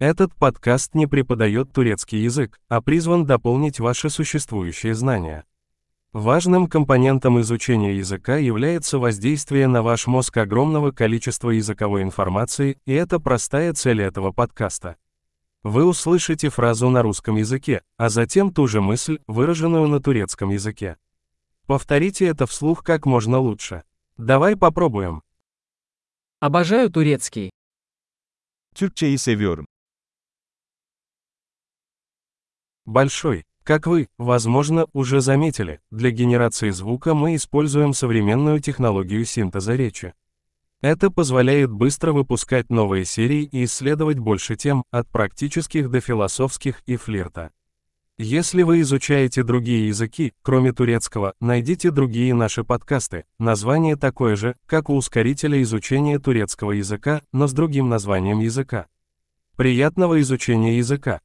Этот подкаст не преподает турецкий язык, а призван дополнить ваши существующие знания. Важным компонентом изучения языка является воздействие на ваш мозг огромного количества языковой информации, и это простая цель этого подкаста. Вы услышите фразу на русском языке, а затем ту же мысль, выраженную на турецком языке. Повторите это вслух как можно лучше. Давай попробуем. Обожаю турецкий. Türkçeyi seviyorum. Большой. Как вы, возможно, уже заметили, для генерации звука мы используем современную технологию синтеза речи. Это позволяет быстро выпускать новые серии и исследовать больше тем, от практических до философских и флирта. Если вы изучаете другие языки, кроме турецкого, найдите другие наши подкасты. Название такое же, как у ускорителя изучения турецкого языка, но с другим названием языка. Приятного изучения языка!